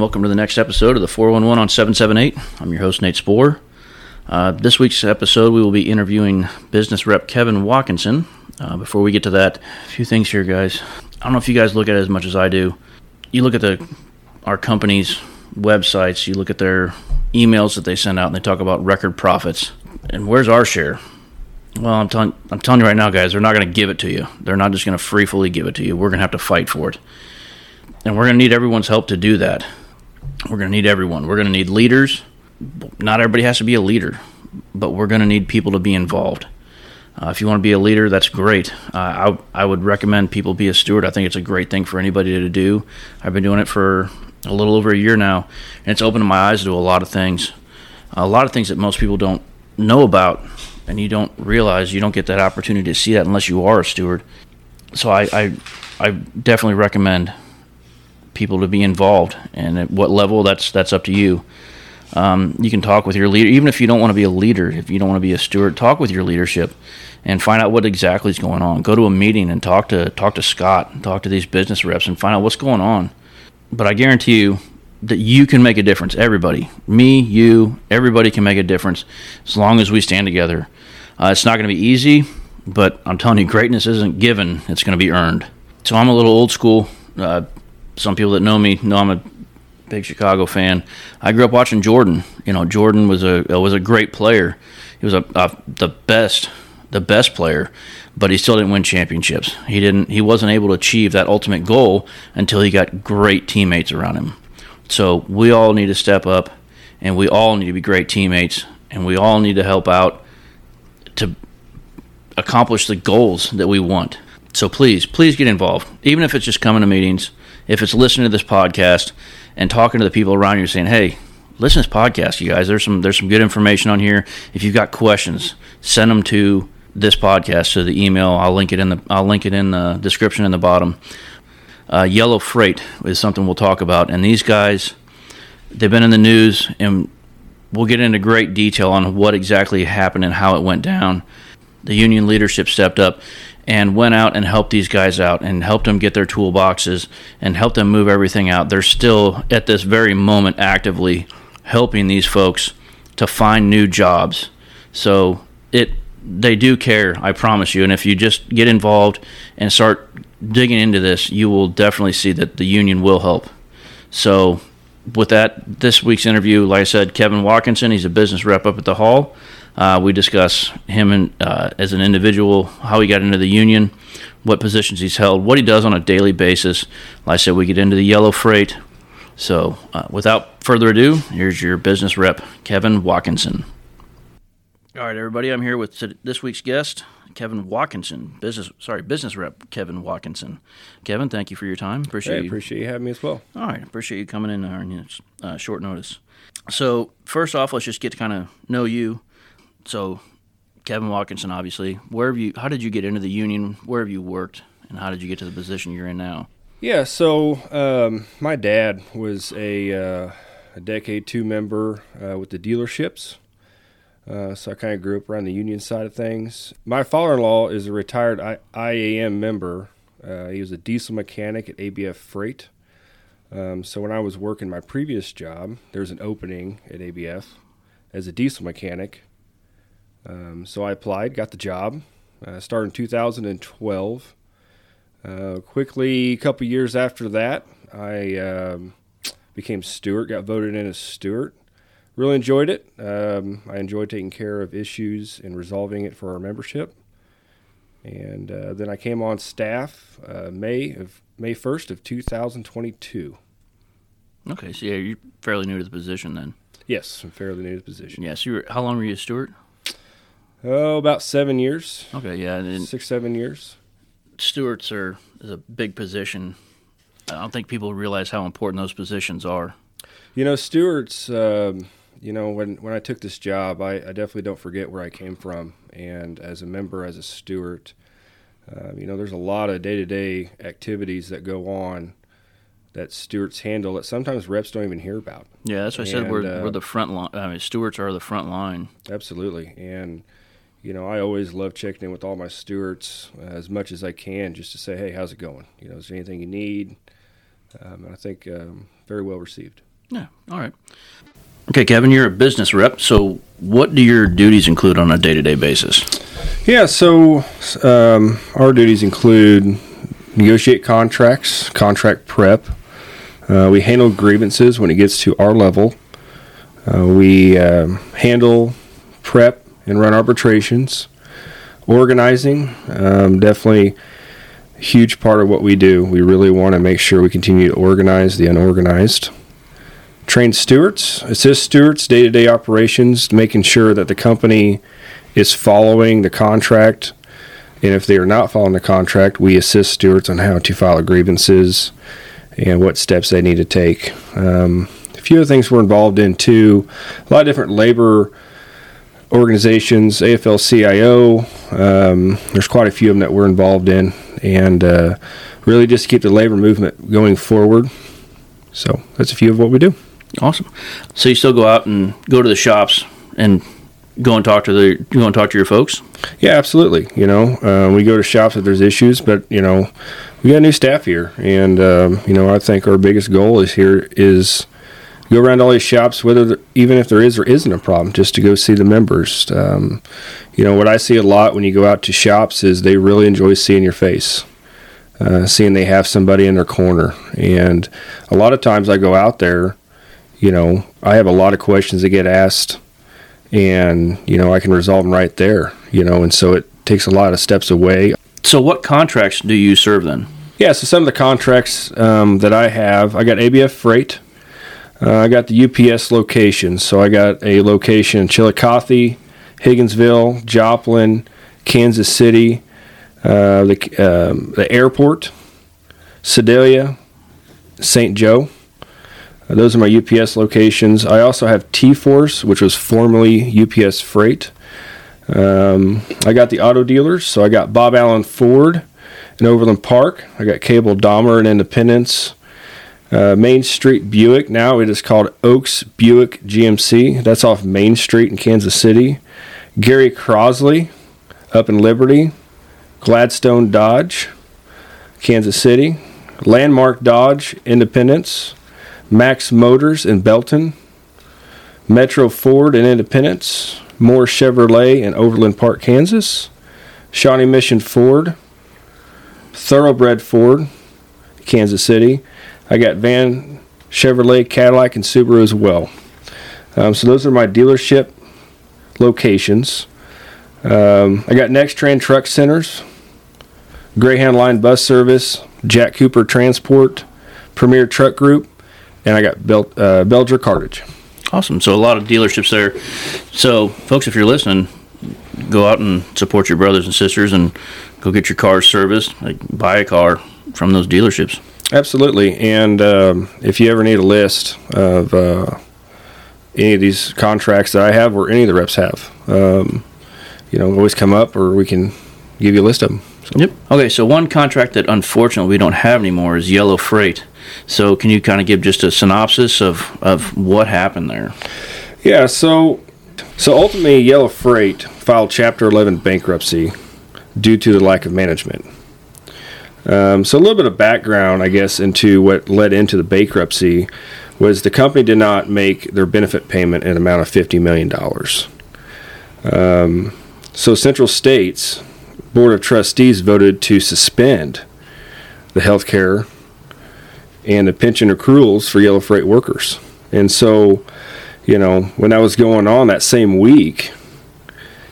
welcome to the next episode of the 411 on 778. I'm your host, Nate Spohr. Uh, this week's episode, we will be interviewing business rep Kevin Watkinson. Uh, before we get to that, a few things here, guys. I don't know if you guys look at it as much as I do. You look at the our company's websites, you look at their emails that they send out, and they talk about record profits. And where's our share? Well, I'm telling I'm telling you right now, guys, they're not going to give it to you. They're not just going to free fully give it to you. We're going to have to fight for it, and we're going to need everyone's help to do that. We're going to need everyone. We're going to need leaders. Not everybody has to be a leader, but we're going to need people to be involved. Uh, if you want to be a leader, that's great. Uh, I, I would recommend people be a steward. I think it's a great thing for anybody to do. I've been doing it for a little over a year now, and it's opened my eyes to a lot of things. A lot of things that most people don't know about, and you don't realize you don't get that opportunity to see that unless you are a steward. So I, I, I definitely recommend people to be involved, and at what level that's that's up to you. Um, you can talk with your leader, even if you don't want to be a leader, if you don't want to be a steward, talk with your leadership and find out what exactly is going on. Go to a meeting and talk to talk to Scott, talk to these business reps, and find out what's going on. But I guarantee you that you can make a difference. Everybody, me, you, everybody can make a difference as long as we stand together. Uh, it's not going to be easy, but I'm telling you, greatness isn't given; it's going to be earned. So I'm a little old school. Uh, some people that know me know I'm a big Chicago fan. I grew up watching Jordan. You know, Jordan was a uh, was a great player. He was a, a the best the best player, but he still didn't win championships. He didn't he wasn't able to achieve that ultimate goal until he got great teammates around him. So we all need to step up and we all need to be great teammates and we all need to help out to accomplish the goals that we want. So please, please get involved. Even if it's just coming to meetings, if it's listening to this podcast, and talking to the people around you, saying, "Hey, listen to this podcast, you guys. There's some there's some good information on here. If you've got questions, send them to this podcast to the email. I'll link it in the I'll link it in the description in the bottom. Uh, yellow freight is something we'll talk about, and these guys, they've been in the news, and we'll get into great detail on what exactly happened and how it went down. The union leadership stepped up and went out and helped these guys out and helped them get their toolboxes and helped them move everything out. They're still at this very moment actively helping these folks to find new jobs. So it they do care, I promise you. And if you just get involved and start digging into this, you will definitely see that the union will help. So with that, this week's interview, like I said, Kevin Watkinson, he's a business rep up at the hall. Uh, we discuss him and, uh, as an individual, how he got into the union, what positions he's held, what he does on a daily basis. Like I said, we get into the yellow freight. So, uh, without further ado, here's your business rep, Kevin Watkinson. All right, everybody, I'm here with this week's guest, Kevin Watkinson, business sorry, business rep Kevin Watkinson. Kevin, thank you for your time. Appreciate hey, you. appreciate you having me as well. All right, appreciate you coming in on uh, short notice. So, first off, let's just get to kind of know you so Kevin Watkinson, obviously, where have you? How did you get into the union? Where have you worked, and how did you get to the position you're in now? Yeah, so um, my dad was a, uh, a decade two member uh, with the dealerships. Uh, so I kind of grew up around the union side of things. My father-in-law is a retired I- IAM member. Uh, he was a diesel mechanic at ABF Freight. Um, so when I was working my previous job, there was an opening at ABF as a diesel mechanic. Um, so I applied, got the job. Uh, started in 2012. Uh, quickly, a couple years after that, I um, became steward, got voted in as steward. Really enjoyed it. Um, I enjoyed taking care of issues and resolving it for our membership. And uh, then I came on staff uh, May of May 1st of 2022. Okay, so yeah, you're fairly new to the position then. Yes, I'm fairly new to the position. Yes, yeah, so how long were you a steward? Oh, about seven years. Okay, yeah, and six, seven years. Stewards are is a big position. I don't think people realize how important those positions are. You know, stewards. Um, you know, when when I took this job, I, I, definitely don't forget where I came from, and as a member, as a steward, uh, you know, there's a lot of day to day activities that go on that stewards handle that sometimes reps don't even hear about. Yeah, that's what and, I said. We're, uh, we're the front line. I mean, stewards are the front line. Absolutely, and you know, I always love checking in with all my stewards uh, as much as I can just to say, hey, how's it going? You know, is there anything you need? um, I think um, very well received. Yeah. All right. Okay, Kevin, you're a business rep. So, what do your duties include on a day to day basis? Yeah, so um, our duties include negotiate contracts, contract prep. Uh, we handle grievances when it gets to our level. Uh, we um, handle prep and run arbitrations. Organizing, um, definitely a huge part of what we do. We really want to make sure we continue to organize the unorganized. Train stewards, assist stewards day to day operations, making sure that the company is following the contract. And if they are not following the contract, we assist stewards on how to file grievances and what steps they need to take. Um, a few other things we're involved in too. A lot of different labor organizations, AFL CIO. Um, there's quite a few of them that we're involved in, and uh, really just to keep the labor movement going forward. So that's a few of what we do. Awesome. So you still go out and go to the shops and go and talk to the go and talk to your folks. Yeah, absolutely. You know, uh, we go to shops if there's issues, but you know, we got new staff here, and um, you know, I think our biggest goal is here is go around all these shops, whether there, even if there is or isn't a problem, just to go see the members. Um, you know, what I see a lot when you go out to shops is they really enjoy seeing your face. Uh, seeing they have somebody in their corner, and a lot of times I go out there, you know, I have a lot of questions that get asked and you know I can resolve them right there. You know, and so it takes a lot of steps away. So, what contracts do you serve then? Yeah, so some of the contracts um, that I have, I got ABF Freight. Uh, I got the UPS locations. So I got a location in Chillicothe, Higginsville, Joplin, Kansas City, uh, the um, the airport, Sedalia, St. Joe. Uh, those are my UPS locations. I also have T Force, which was formerly UPS Freight. Um, I got the auto dealers, so I got Bob Allen Ford in Overland Park. I got Cable Dahmer in Independence. Uh, Main Street Buick, now it is called Oaks Buick GMC. That's off Main Street in Kansas City. Gary Crossley up in Liberty. Gladstone Dodge, Kansas City. Landmark Dodge, Independence. Max Motors in Belton, Metro Ford in Independence, Moore Chevrolet in Overland Park, Kansas, Shawnee Mission Ford, Thoroughbred Ford, Kansas City. I got Van Chevrolet, Cadillac, and Subaru as well. Um, so those are my dealership locations. Um, I got Nextran Truck Centers, Greyhound Line Bus Service, Jack Cooper Transport, Premier Truck Group, and I got Bel- uh, Belger Cartage. Awesome. So a lot of dealerships there. So, folks, if you're listening, go out and support your brothers and sisters and go get your car serviced. Like buy a car from those dealerships. Absolutely. And um, if you ever need a list of uh, any of these contracts that I have or any of the reps have, um, you know, always come up or we can give you a list of them. So. Yep. Okay. So one contract that unfortunately we don't have anymore is Yellow Freight. So, can you kind of give just a synopsis of, of what happened there? Yeah, so so ultimately, Yellow Freight filed Chapter 11 bankruptcy due to the lack of management. Um, so, a little bit of background, I guess, into what led into the bankruptcy was the company did not make their benefit payment in an amount of $50 million. Um, so, Central States Board of Trustees voted to suspend the health care and the pension accruals for Yellow Freight workers. And so, you know, when that was going on that same week,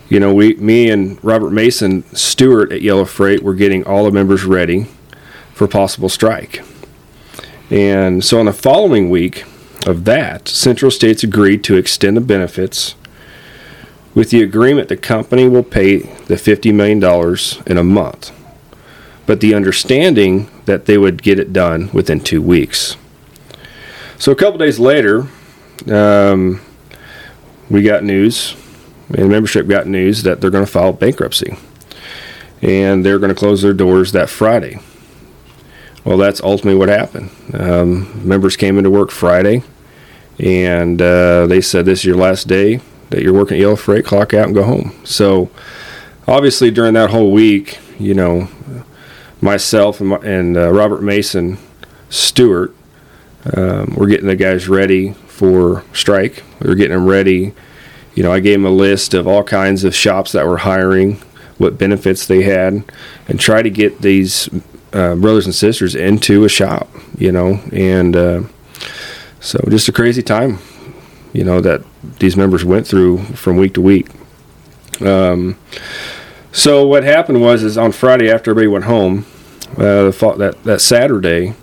you know, we, me and Robert Mason Stewart at Yellow Freight were getting all the members ready for possible strike. And so on the following week of that, Central States agreed to extend the benefits with the agreement the company will pay the $50 million in a month but the understanding that they would get it done within two weeks. So a couple days later, um, we got news, and membership got news that they're going to file bankruptcy, and they're going to close their doors that Friday. Well, that's ultimately what happened. Um, members came into work Friday, and uh, they said, "This is your last day that you're working at Yellow Freight. Clock out and go home." So, obviously, during that whole week, you know, myself and, my, and uh, Robert Mason Stewart. Um, we're getting the guys ready for strike. We are getting them ready. You know, I gave them a list of all kinds of shops that were hiring, what benefits they had, and try to get these uh, brothers and sisters into a shop. You know, and uh, so just a crazy time. You know that these members went through from week to week. Um, so what happened was, is on Friday after everybody went home, uh, that that Saturday,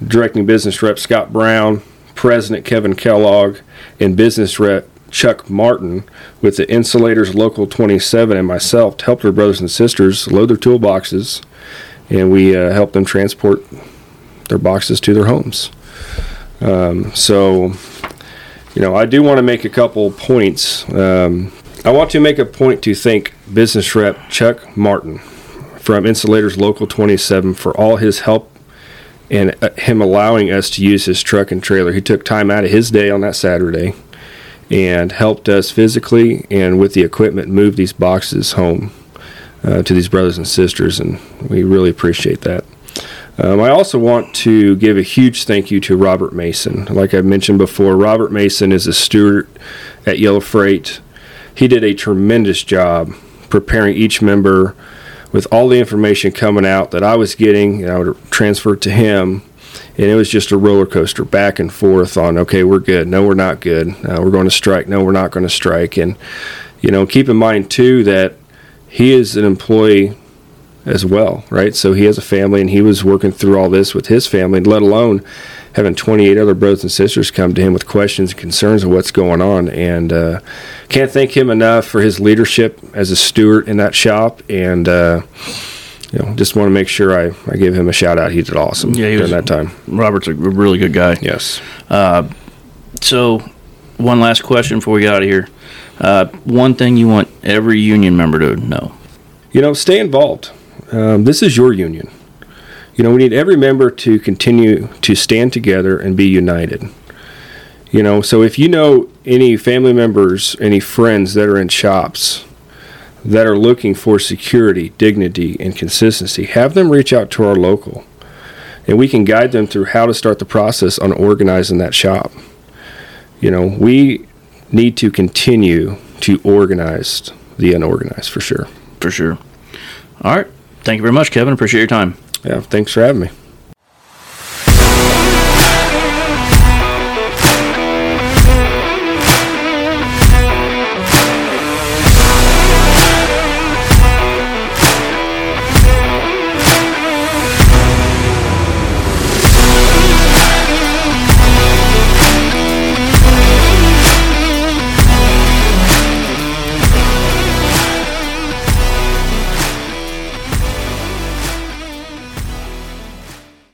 directing business rep Scott Brown, President Kevin Kellogg, and business rep Chuck Martin with the Insulators Local 27 and myself helped our brothers and sisters load their toolboxes, and we uh, helped them transport their boxes to their homes. Um, so, you know, I do want to make a couple points. Um, I want to make a point to thank business rep Chuck Martin from Insulators Local 27 for all his help and uh, him allowing us to use his truck and trailer. He took time out of his day on that Saturday and helped us physically and with the equipment move these boxes home uh, to these brothers and sisters, and we really appreciate that. Um, I also want to give a huge thank you to Robert Mason. Like I mentioned before, Robert Mason is a steward at Yellow Freight. He did a tremendous job preparing each member with all the information coming out that I was getting, and I would transfer to him, and it was just a roller coaster back and forth on okay, we're good, no, we're not good, uh, we're going to strike, no, we're not going to strike, and you know, keep in mind too that he is an employee as well, right? So he has a family, and he was working through all this with his family, let alone having 28 other brothers and sisters come to him with questions and concerns of what's going on. And uh, can't thank him enough for his leadership as a steward in that shop. And uh, you know, just want to make sure I, I give him a shout out. He did awesome yeah, he during was, that time. Robert's a really good guy. Yes. Uh, so, one last question before we get out of here. Uh, one thing you want every union member to know. You know, stay involved. Um, this is your union. You know, we need every member to continue to stand together and be united. You know, so if you know any family members, any friends that are in shops that are looking for security, dignity, and consistency, have them reach out to our local. And we can guide them through how to start the process on organizing that shop. You know, we need to continue to organize the unorganized for sure. For sure. All right. Thank you very much, Kevin. Appreciate your time. Yeah, thanks for having me.